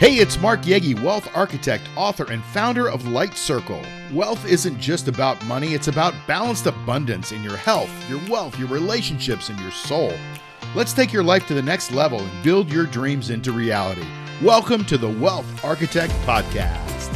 Hey, it's Mark Yegi, wealth architect, author, and founder of Light Circle. Wealth isn't just about money, it's about balanced abundance in your health, your wealth, your relationships, and your soul. Let's take your life to the next level and build your dreams into reality. Welcome to the Wealth Architect Podcast.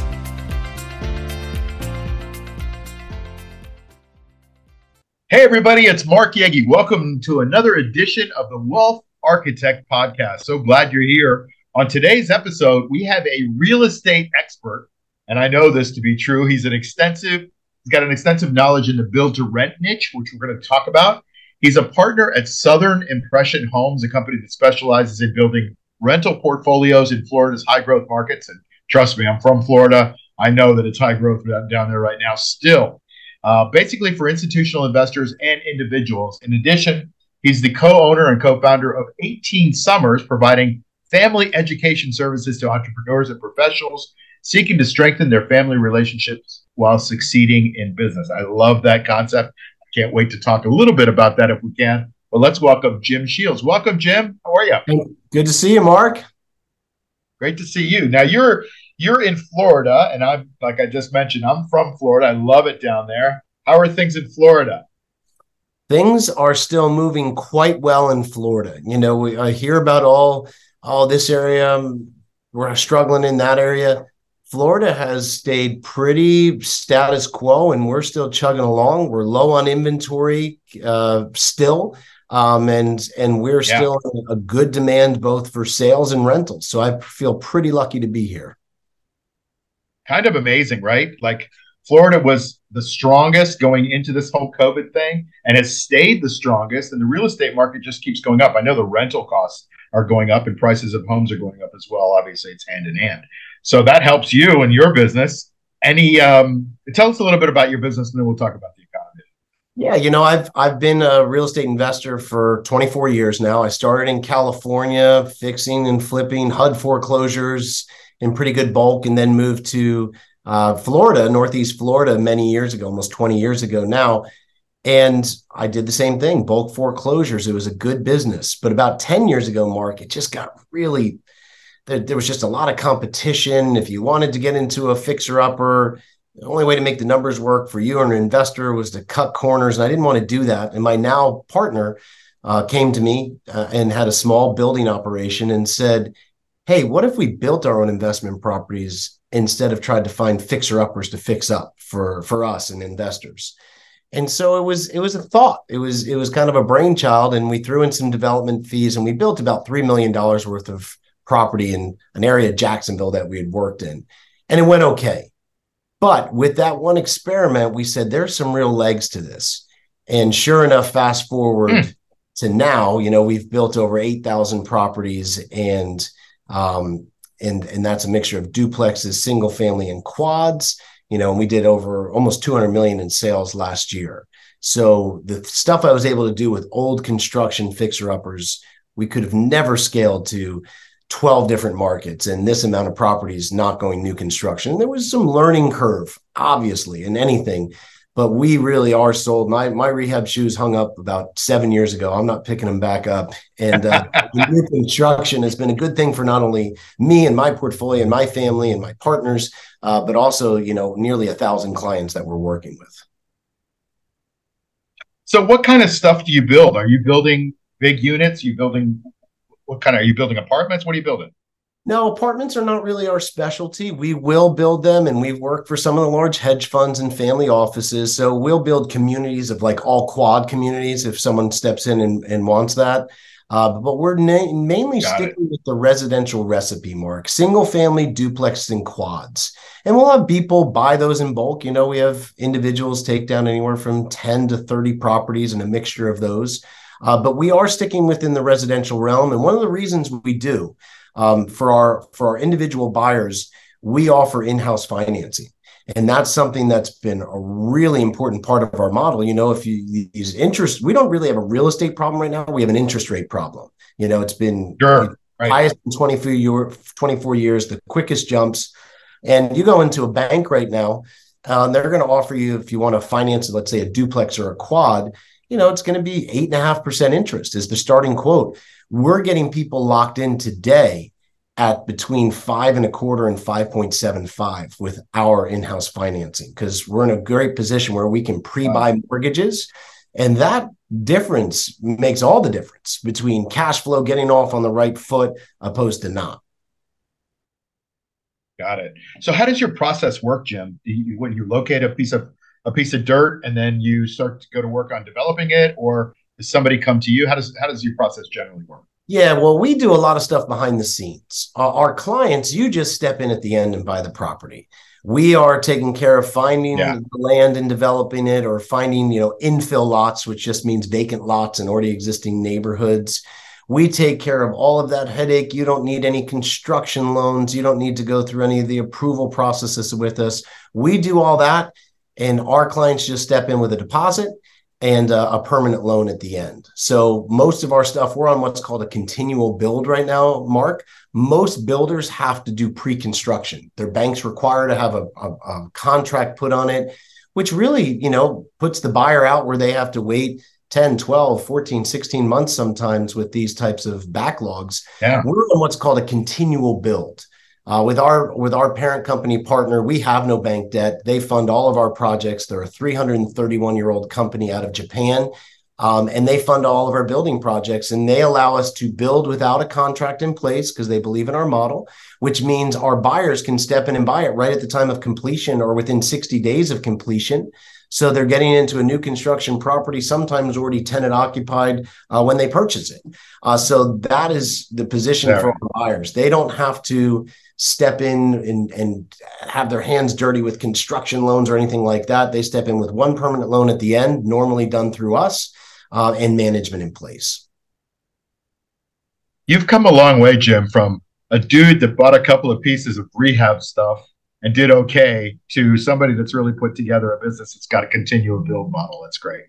Hey, everybody, it's Mark Yegi. Welcome to another edition of the Wealth Architect Podcast. So glad you're here. On today's episode, we have a real estate expert, and I know this to be true. He's an extensive, he's got an extensive knowledge in the build to rent niche, which we're going to talk about. He's a partner at Southern Impression Homes, a company that specializes in building rental portfolios in Florida's high growth markets. And trust me, I'm from Florida. I know that it's high growth down there right now still. Uh, basically for institutional investors and individuals. In addition, he's the co-owner and co-founder of 18 Summers, providing family education services to entrepreneurs and professionals seeking to strengthen their family relationships while succeeding in business. I love that concept. I can't wait to talk a little bit about that if we can. But let's welcome Jim Sheils. Welcome, Jim. How are you? Good to see you, Mark. Great to see you. Now you're you're in Florida, and I'm like I just mentioned, I'm from Florida. I love it down there. How are things in Florida? Things are still moving quite well in Florida. You know, we, I hear about all oh, this area, um, we're struggling in that area. Florida has stayed pretty status quo and we're still chugging along. We're low on inventory uh, still. Um, and and we're yeah. still a good demand both for sales and rentals. So I feel pretty lucky to be here. Kind of amazing, right? Like Florida was the strongest going into this whole COVID thing and has stayed the strongest, and the real estate market just keeps going up. I know the rental costs are going up and prices of homes are going up as well. Obviously, it's hand in hand. So that helps you and your business. Any um, tell us a little bit about your business, and then we'll talk about the economy. Yeah, you know, I've I've been a real estate investor for 24 years now. I started in California, fixing and flipping HUD foreclosures in pretty good bulk, and then moved to uh, Florida, Northeast Florida, many years ago, almost 20 years ago now, and I did the same thing, bulk foreclosures. It was a good business. But about 10 years ago, Mark, it just got really, there, there was just a lot of competition. If you wanted to get into a fixer upper, the only way to make the numbers work for you and an investor was to cut corners. And I didn't want to do that. And my now partner uh, came to me uh, and had a small building operation and said, Hey, what if we built our own investment properties instead of tried to find fixer uppers to fix up for, for us and investors? and so it was it was a thought it was it was kind of a brainchild and we threw in some development fees and we built about $3 million worth of property in an area of jacksonville that we had worked in and it went okay but with that one experiment we said there's some real legs to this and sure enough fast forward mm. to now you know we've built over 8000 properties and um and and that's a mixture of duplexes single family and quads you know, and we did over almost 200 million in sales last year. So the stuff I was able to do with old construction fixer uppers, we could have never scaled to 12 different markets and this amount of properties not going new construction. And there was some learning curve, obviously, in anything, but we really are sold. My my rehab shoes hung up about seven years ago. I'm not picking them back up. And uh, new construction has been a good thing for not only me and my portfolio and my family and my partners, uh, but also you know nearly a thousand clients that we're working with. So, what kind of stuff do you build? Are you building big units? Are you building what kind of? Are you building apartments? What are you building? No, apartments are not really our specialty. We will build them and we work for some of the large hedge funds and family offices. So we'll build communities of like all quad communities if someone steps in and, and wants that. Uh, but we're na- mainly Got sticking it. with the residential recipe, Mark single family duplex and quads. And we'll have people buy those in bulk. You know, we have individuals take down anywhere from 10 to 30 properties and a mixture of those. Uh, but we are sticking within the residential realm. And one of the reasons we do um, for our for our individual buyers, we offer in-house financing. And that's something that's been a really important part of our model. You know, if you use interest, we don't really have a real estate problem right now. We have an interest rate problem. You know, it's been sure, right. highest in 24, year, 24 years, the quickest jumps. And you go into a bank right now, uh, they're going to offer you, if you want to finance, let's say a duplex or a quad, you know, it's going to be eight and a half percent interest is the starting quote. We're getting people locked in today at between five and a quarter and 5.75 with our in-house financing because we're in a great position where we can pre-buy wow. mortgages. And that difference makes all the difference between cash flow getting off on the right foot opposed to not. Got it. So how does your process work jim? When you locate a piece of a piece of dirt and then you start to go to work on developing it or does somebody come to you how does how does your process generally work yeah, well, we do a lot of stuff behind the scenes. Uh, our clients, you just step in at the end and buy the property. We are taking care of finding yeah. the land and developing it, or finding, you know, infill lots, which just means vacant lots in already existing neighborhoods. We take care of all of that headache. You don't need any construction loans. You don't need to go through any of the approval processes with us. We do all that, and our clients just step in with a deposit and uh, a permanent loan at the end. So most of our stuff, we're on what's called a continual build right now, Mark. Most builders have to do pre-construction. Their banks require to have a, a, a contract put on it, which really, you know, puts the buyer out where they have to wait 10, 12, 14, 16 months sometimes with these types of backlogs. Yeah. We're on what's called a continual build. Uh, with our with our parent company partner, we have no bank debt. They fund all of our projects. They're a 331 year old company out of Japan, um, and they fund all of our building projects. And they allow us to build without a contract in place because they believe in our model, which means our buyers can step in and buy it right at the time of completion or within 60 days of completion. So they're getting into a new construction property, sometimes already tenant occupied uh, when they purchase it. Uh, so that is the position for our buyers. They don't have to step in and, and have their hands dirty with construction loans or anything like that. They step in with one permanent loan at the end, normally done through us, uh, and management in place. You've come a long way, Jim, from a dude that bought a couple of pieces of rehab stuff and did okay to somebody that's really put together a business that's got a continual build model. That's great.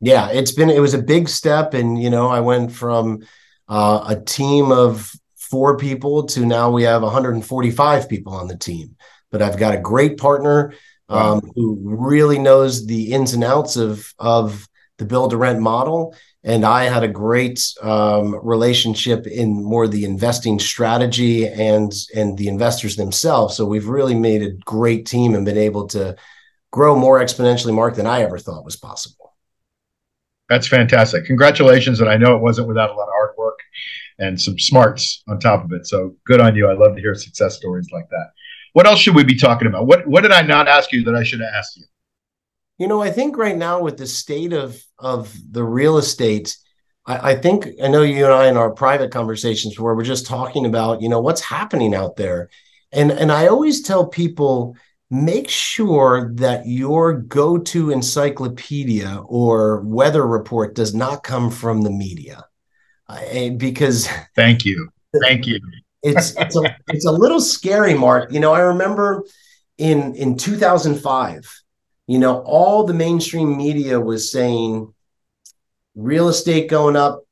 Yeah, it's been it was a big step, and you know, I went from uh, a team of four people to now we have 145 people on the team. But I've got a great partner um, wow. who really knows the ins and outs of of the build to rent model. And I had a great um, relationship in more the investing strategy and and the investors themselves. So we've really made a great team and been able to grow more exponentially, Mark, than I ever thought was possible. That's fantastic. Congratulations. And I know it wasn't without a lot of hard and some smarts on top of it. So good on you. I love to hear success stories like that. What else should we be talking about? What what did I not ask you that I should have asked you? You know, I think right now with the state of of the real estate, I, I think I know you and I in our private conversations where we're just talking about, you know, what's happening out there. And and I always tell people make sure that your go-to encyclopedia or weather report does not come from the media because thank you, thank you. it's it's a it's a little scary, Mark. You know, I remember in in 2005, you know, all the mainstream media was saying real estate going up,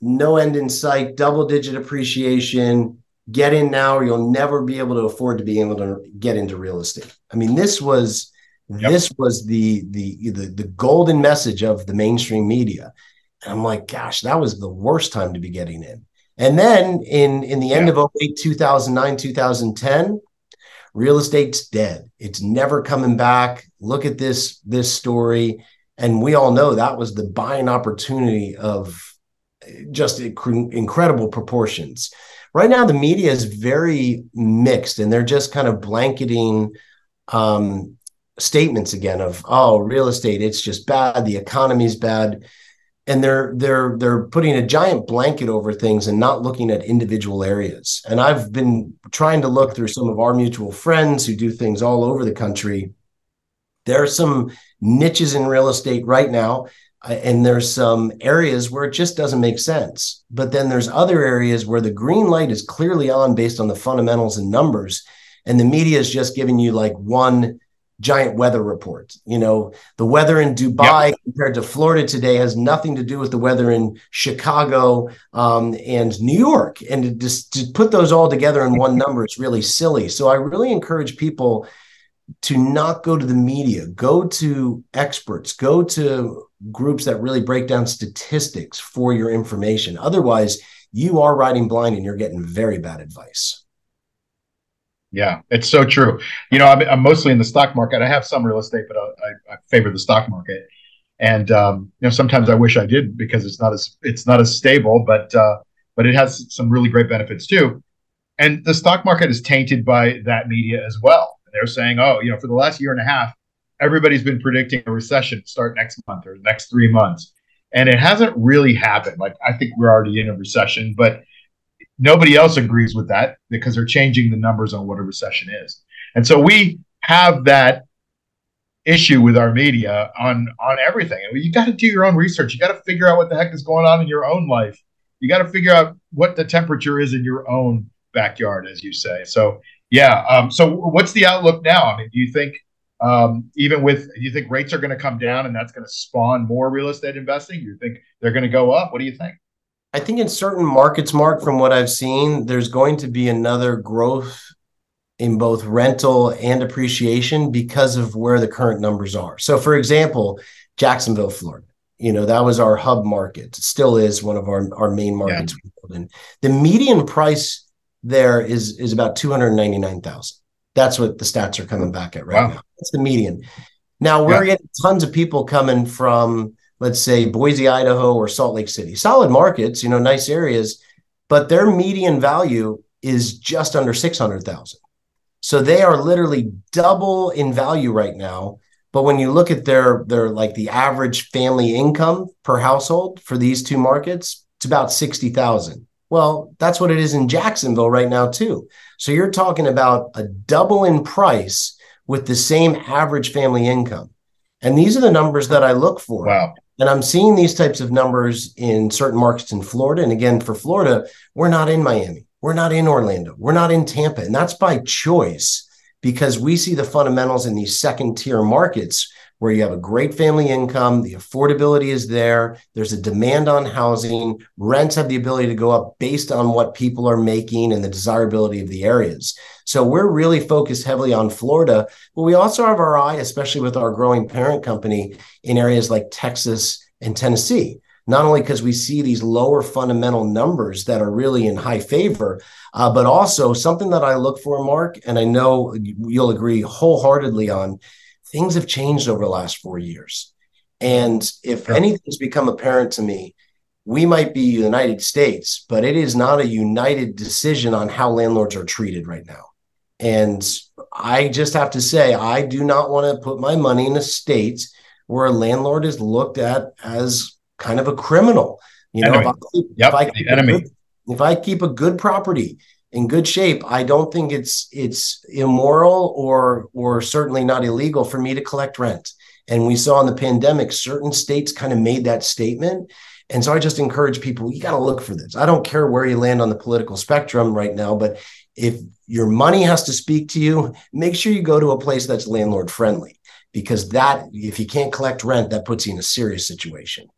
no end in sight, double digit appreciation. Get in now, or you'll never be able to afford to be able to get into real estate. I mean, this was Yep. This was the, the the the golden message of the mainstream media. And I'm like, gosh, that was the worst time to be getting in. And then in in the end yeah. of 08, 2009, 2010, real estate's dead. It's never coming back. Look at this this story, and we all know that was the buying opportunity of just incredible proportions. Right now, the media is very mixed, and they're just kind of blanketing um, statements again of, "Oh, real estate, it's just bad. The economy's bad." And they're they're they're putting a giant blanket over things and not looking at individual areas. And i've been trying to look through some of our mutual friends who do things all over the country. There are some niches in real estate right now uh, and there's some areas where it just doesn't make sense. But then there's other areas where the green light is clearly on based on the fundamentals and numbers. And the media is just giving you like one giant weather report. You know, the weather in Dubai yep. compared to Florida today has nothing to do with the weather in Chicago um, and New York. And to just to put those all together in one number is really silly. So I really encourage people to not go to the media, go to experts, go to groups that really break down statistics for your information. Otherwise, you are riding blind and you're getting very bad advice. Yeah, it's so true. You know, I'm, I'm mostly in the stock market. I have some real estate, but I, I favor the stock market. And um, you know, sometimes I wish I did because it's not as it's not as stable, but uh, but it has some really great benefits too. And the stock market is tainted by that media as well. They're saying, oh, you know, for the last year and a half, everybody's been predicting a recession start next month or next three months, and it hasn't really happened. Like I think we're already in a recession, but nobody else agrees with that because they're changing the numbers on what a recession is. And so we have that issue with our media on on everything. I mean, you got to do your own research. You got to figure out what the heck is going on in your own life. You got to figure out what the temperature is in your own backyard, as you say. So yeah. Um, so what's the outlook now? I mean, do you think um, even with do you think rates are going to come down and that's going to spawn more real estate investing? Do you think they're going to go up? What do you think? I think in certain markets, Mark, from what I've seen, there's going to be another growth in both rental and appreciation because of where the current numbers are. So, for example, Jacksonville, Florida, you know, that was our hub market. It still is one of our, our main markets. Yeah. And the median price there is is about 299,000. That's what the stats are coming back at right wow. now. That's the median. Now we're yeah. getting tons of people coming from let's say Boise, Idaho, or Salt Lake City. Solid markets, you know, nice areas, but their median value is just under 600,000. So they are literally double in value right now. But when you look at their their like the average family income per household for these two markets, it's about 60,000. Well, that's what it is in Jacksonville right now too. So you're talking about a double in price with the same average family income. And these are the numbers that I look for. Wow. And I'm seeing these types of numbers in certain markets in Florida. And again, for Florida, we're not in Miami, we're not in Orlando, we're not in Tampa. And that's by choice because we see the fundamentals in these second tier markets where you have a great family income, the affordability is there, there's a demand on housing, rents have the ability to go up based on what people are making and the desirability of the areas. So we're really focused heavily on Florida, but we also have our eye, especially with our growing parent company, in areas like Texas and Tennessee not only because we see these lower fundamental numbers that are really in high favor, uh, but also something that I look for, Mark, and I know you'll agree wholeheartedly on things have changed over the last four years. And if yeah. anything's become apparent to me, we might be United States, but it is not a united decision on how landlords are treated right now. And I just have to say, I do not want to put my money in a state where a landlord is looked at as kind of a criminal. You know, if I, keep, yep, if, I keep good, if I keep a good property in good shape, I don't think it's it's immoral or or certainly not illegal for me to collect rent. And we saw in the pandemic, certain states kind of made that statement. And so I just encourage people, you got to look for this. I don't care where you land on the political spectrum right now, but if your money has to speak to you, make sure you go to a place that's landlord friendly because that if you can't collect rent, that puts you in a serious situation.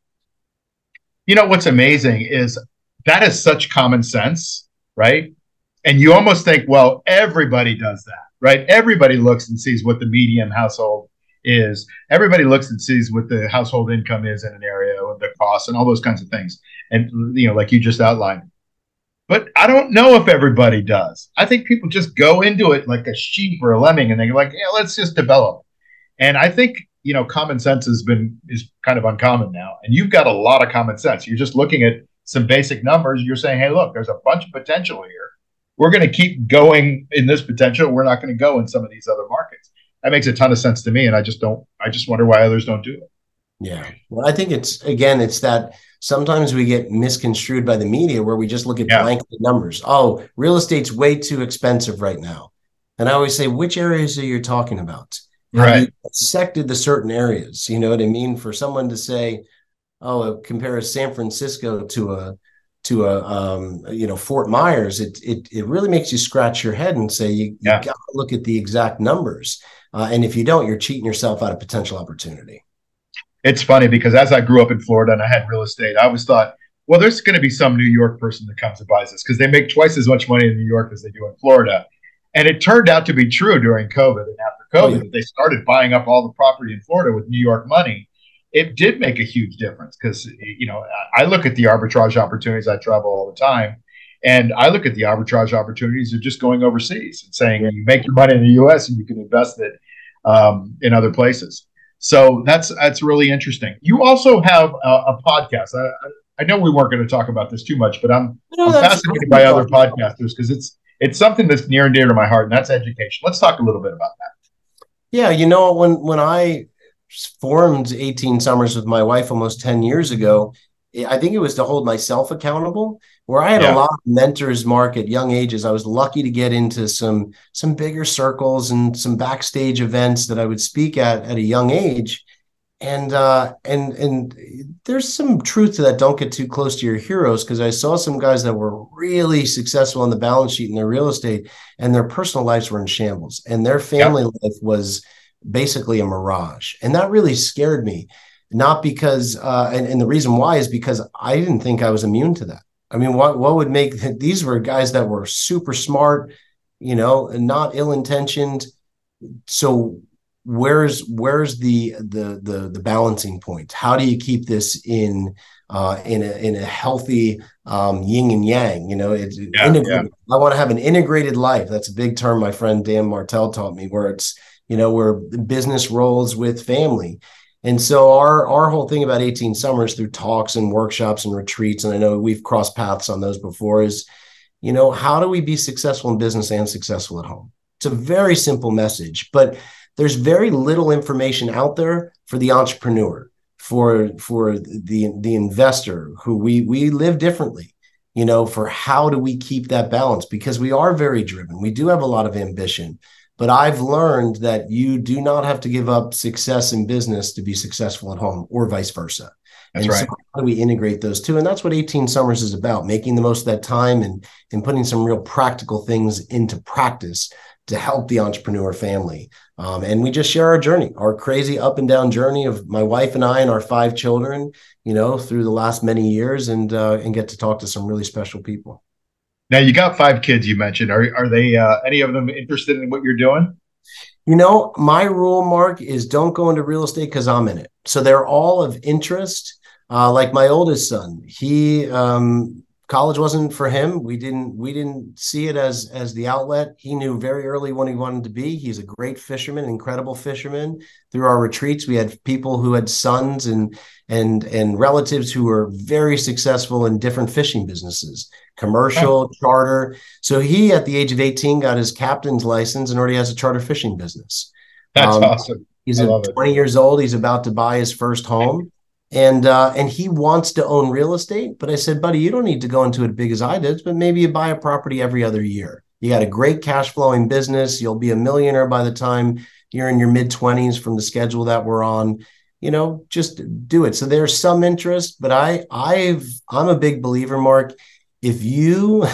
You know what's amazing is that is such common sense, right? And you almost think, well, everybody does that, right? Everybody looks and sees what the median household is. Everybody looks and sees what the household income is in an area and the costs and all those kinds of things. And, you know, like you just outlined. But I don't know if everybody does. I think people just go into it like a sheep or a lemming and they're like, yeah, let's just develop. And I think, you know, common sense has been, is kind of uncommon now. And you've got a lot of common sense. You're just looking at some basic numbers. You're saying, hey, look, there's a bunch of potential here we're going to keep going in this potential. We're not going to go in some of these other markets. That makes a ton of sense to me, and I just don't. I just wonder why others don't do it. Yeah, well, I think it's again, it's that sometimes we get misconstrued by the media where we just look at yeah. blanket numbers. Oh, real estate's way too expensive right now, and I always say, which areas are you talking about? Right. you dissected the certain areas? You know what I mean? For someone to say, oh, compare San Francisco to a to a um, you know Fort Myers, it, it it really makes you scratch your head and say you, you got to look at the exact numbers, uh, and if you don't, you're cheating yourself out of potential opportunity. It's funny because as I grew up in Florida and I had real estate, I always thought, well, there's going to be some New York person that comes and buys this because they make twice as much money in New York as they do in Florida. And it turned out to be true during COVID and after COVID oh, yeah. they started buying up all the property in Florida with New York money it did make a huge difference because you know I look at the arbitrage opportunities. I travel all the time, and I look at the arbitrage opportunities of just going overseas and saying you make your money in the U.S. and you can invest it um, in other places. So that's that's really interesting. You also have a, a podcast. I, I know we weren't going to talk about this too much, but I'm, no, I'm fascinated by other podcasters because it's it's something that's near and dear to my heart, and that's education. Let's talk a little bit about that. Yeah, you know, when when I formed 18 Summers with my wife almost 10 years ago, I think it was to hold myself accountable. Where I had yeah. a lot of mentors, Mark, at young ages. I was lucky to get into some some bigger circles and some backstage events that I would speak at at a young age. And uh, and and there's some truth to that. Don't get too close to your heroes because I saw some guys that were really successful on the balance sheet in their real estate, and their personal lives were in shambles, and their family yeah. life was basically a mirage. And that really scared me, not because, uh, and, and the reason why is because I didn't think I was immune to that. I mean, what, what would make these were guys that were super smart, you know, and not ill intentioned. So where's where's the the the the balancing point? How do you keep this in uh, in a in a healthy um, yin and yang? You know, it's yeah, yeah. I want to have an integrated life. That's a big term my friend Dan Martell taught me, where it's you know where business rolls with family. And so our our whole thing about 18 summers through talks and workshops and retreats and i know we've crossed paths on those before is you know how do we be successful in business and successful at home? It's a very simple message but there's very little information out there for the entrepreneur for for the the investor who we we live differently you know for how do we keep that balance? Because we are very driven. We do have a lot of ambition but I've learned that you do not have to give up success in business to be successful at home or vice versa. That's and right. So how do we integrate those two? And that's what 18 Summers is about, making the most of that time and, and putting some real practical things into practice to help the entrepreneur family. Um, and we just share our journey, our crazy up and down journey of my wife and I and our five children, you know, through the last many years and uh, and get to talk to some really special people. Now you got five kids. You mentioned. Are are they uh, any of them interested in what you're doing? You know, my rule, Mark, is don't go into real estate because I'm in it. So they're all of interest. Uh, like my oldest son, he um, college wasn't for him. We didn't we didn't see it as as the outlet. He knew very early what he wanted to be. He's a great fisherman, incredible fisherman. Through our retreats, we had people who had sons and and and relatives who were very successful in different fishing businesses commercial, charter. So he, at the age of 18, got his captain's license and already has a charter fishing business. That's um, awesome. He's 20 it. years old. He's about to buy his first home. And uh, and he wants to own real estate. But I said, buddy, you don't need to go into it big as I did, but maybe you buy a property every other year. You got a great cash flowing business. You'll be a millionaire by the time you're in your mid 20s from the schedule that we're on you know just do it so there's some interest but i i've i'm a big believer mark if you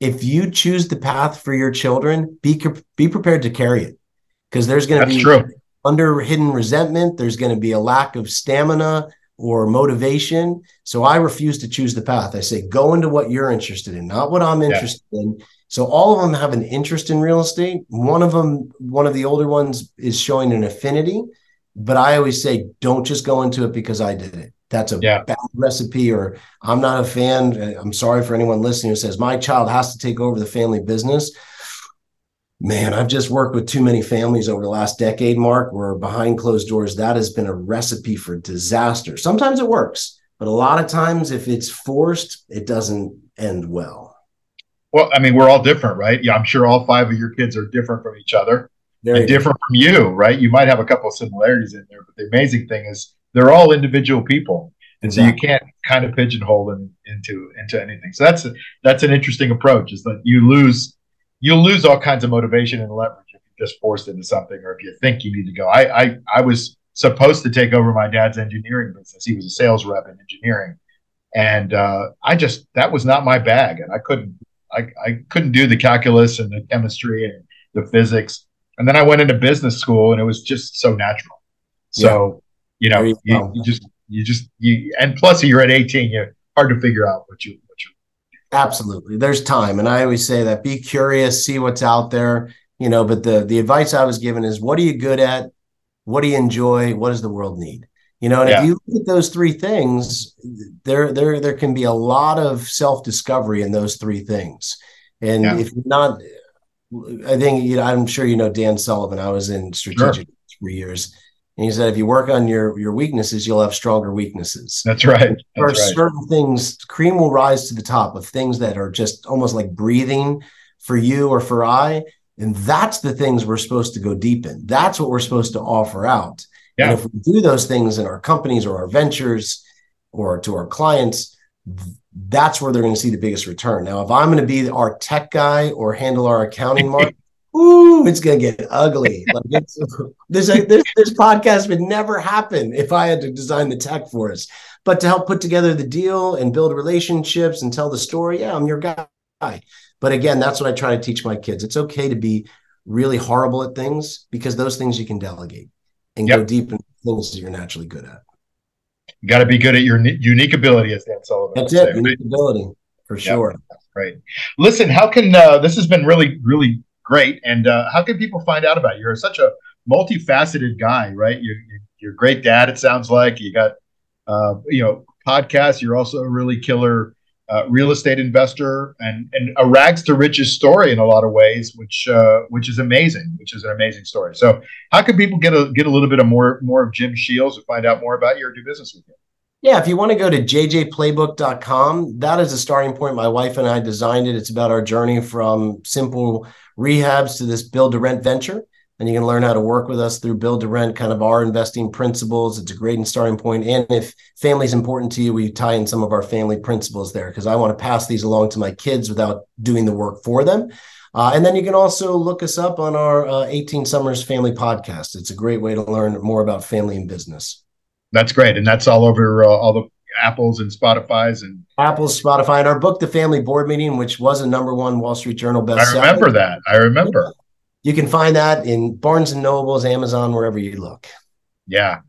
if you choose the path for your children, be be prepared to carry it because there's going to be true. under hidden resentment. There's going to be a lack of stamina or motivation. So I refuse to choose the path. I say go into what you're interested in, not what I'm interested yeah. in. So all of them have an interest in real estate. One of them, one of the older ones, is showing an affinity. But I always say, don't just go into it because I did it that's a yeah. bad recipe or i'm not a fan. I'm sorry for anyone listening who says my child has to take over the family business. Man i've just worked with too many families over the last decade mark where behind closed doors that has been a recipe for disaster. Sometimes it works but a lot of times if it's forced it doesn't end well. Well i mean we're all different right? Yeah i'm sure all five of your kids are different from each other Very and different from you right? You might have a couple of similarities in there but the amazing thing is they're all individual people. And so you can't kind of pigeonhole them into into anything. So that's a, that's an interesting approach is that you lose you'll lose all kinds of motivation and leverage if you're just forced into something or if you think you need to go. I i, I was supposed to take over my dad's engineering business. He was a sales rep in engineering. And uh, i just that was not my bag. And i couldn't I, I couldn't do the calculus and the chemistry and the physics. And then i went into business school and it was just so natural. So you know, you, you, you, just you just you and plus you're at 18, you're hard to figure out what you what you absolutely. There's time. And I always say that be curious, see what's out there, you know, but the the advice I was given is what are you good at? What do you enjoy? What does the world need? You know, and yeah. if you look at those three things, there there there can be a lot of self discovery in those three things. And yeah. if you're not, I think you know, I'm sure you know Dan Sullivan. I was in strategic sure. for years, and he said if you work on your your weaknesses, you'll have stronger weaknesses. That's right. That's there are right. certain things. Cream will rise to the top of things that are just almost like breathing for you or for I, and that's the things we're supposed to go deep in. That's what we're supposed to offer out. Yeah. And if we do those things in our companies or our ventures or to our clients, that's where they're going to see the biggest return. Now, if I'm going to be our tech guy or handle our accounting market, ooh, it's going to get ugly. Like this, this, this podcast would never happen if I had to design the tech for us. But to help put together the deal and build relationships and tell the story, yeah, I'm your guy. But again, that's what I try to teach my kids. It's okay to be really horrible at things because those things you can delegate and yep. go deep in things that you're naturally good at. You got to be good at your unique ability, as Dan Sullivan. That's it, say, unique right? ability for sure. Right. Listen, how can uh, this has been really, really great, and uh, how can people find out about you? You're such a multifaceted guy, right? You're, you're a great dad. It sounds like you got, uh, you know, podcasts. You're also a really killer uh, real estate investor and and a rags to riches story in a lot of ways, which uh, which is amazing, which is an amazing story. So, how can people get a get a little bit of more more of Jim Sheils to find out more about you or do business with you? Yeah, if you want to go to jjplaybook.com, that is a starting point. My wife and I designed it. It's about our journey from simple rehabs to this build to rent venture and you can learn how to work with us through build to rent kind of our investing principles it's a great starting point. and if family is important to you we tie in some of our family principles there because i want to pass these along to my kids without doing the work for them uh, and then you can also look us up on our uh, 18 summers family podcast it's a great way to learn more about family and business that's great and that's all over uh, all the apples and spotify's and apple's spotify and our book the family board meeting which was a number one wall street journal bestseller i remember that i remember you can find that in Barnes and Nobles, Amazon, wherever you look. Yeah.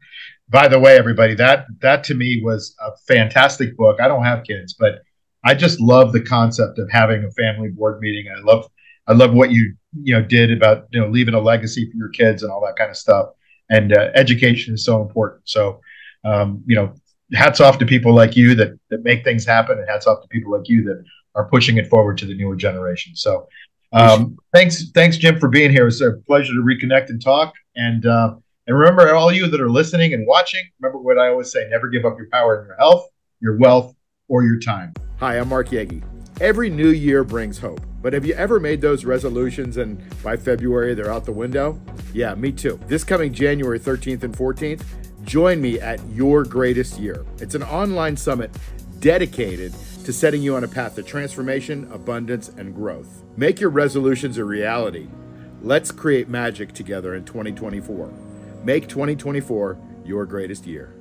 By the way, everybody, that that to me was a fantastic book. I don't have kids, but I just love the concept of having a family board meeting. I love I love what you you know did about you know leaving a legacy for your kids and all that kind of stuff. And uh, education is so important. So um, you know, hats off to people like you that that make things happen, and hats off to people like you that are pushing it forward to the newer generation. So um, thanks, thanks, Jim, for being here. It's a pleasure to reconnect and talk. And uh, and remember, all you that are listening and watching, remember what I always say: never give up your power in your health, your wealth, or your time. Hi, I'm Mark Yegi. Every new year brings hope, but have you ever made those resolutions and by February they're out the window? Yeah, me too. This coming January 13th and 14th, join me at Your Greatest Year. It's an online summit dedicated to setting you on a path to transformation, abundance, and growth. Make your resolutions a reality. Let's create magic together in 2024. Make 2024 your greatest year.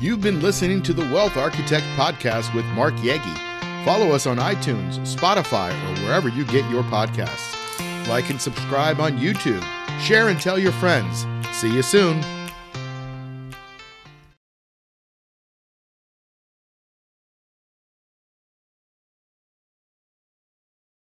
You've been listening to the Wealth Architect Podcast with Mark Yegi. Follow us on iTunes, Spotify, or wherever you get your podcasts. Like and subscribe on YouTube. Share and tell your friends. See you soon.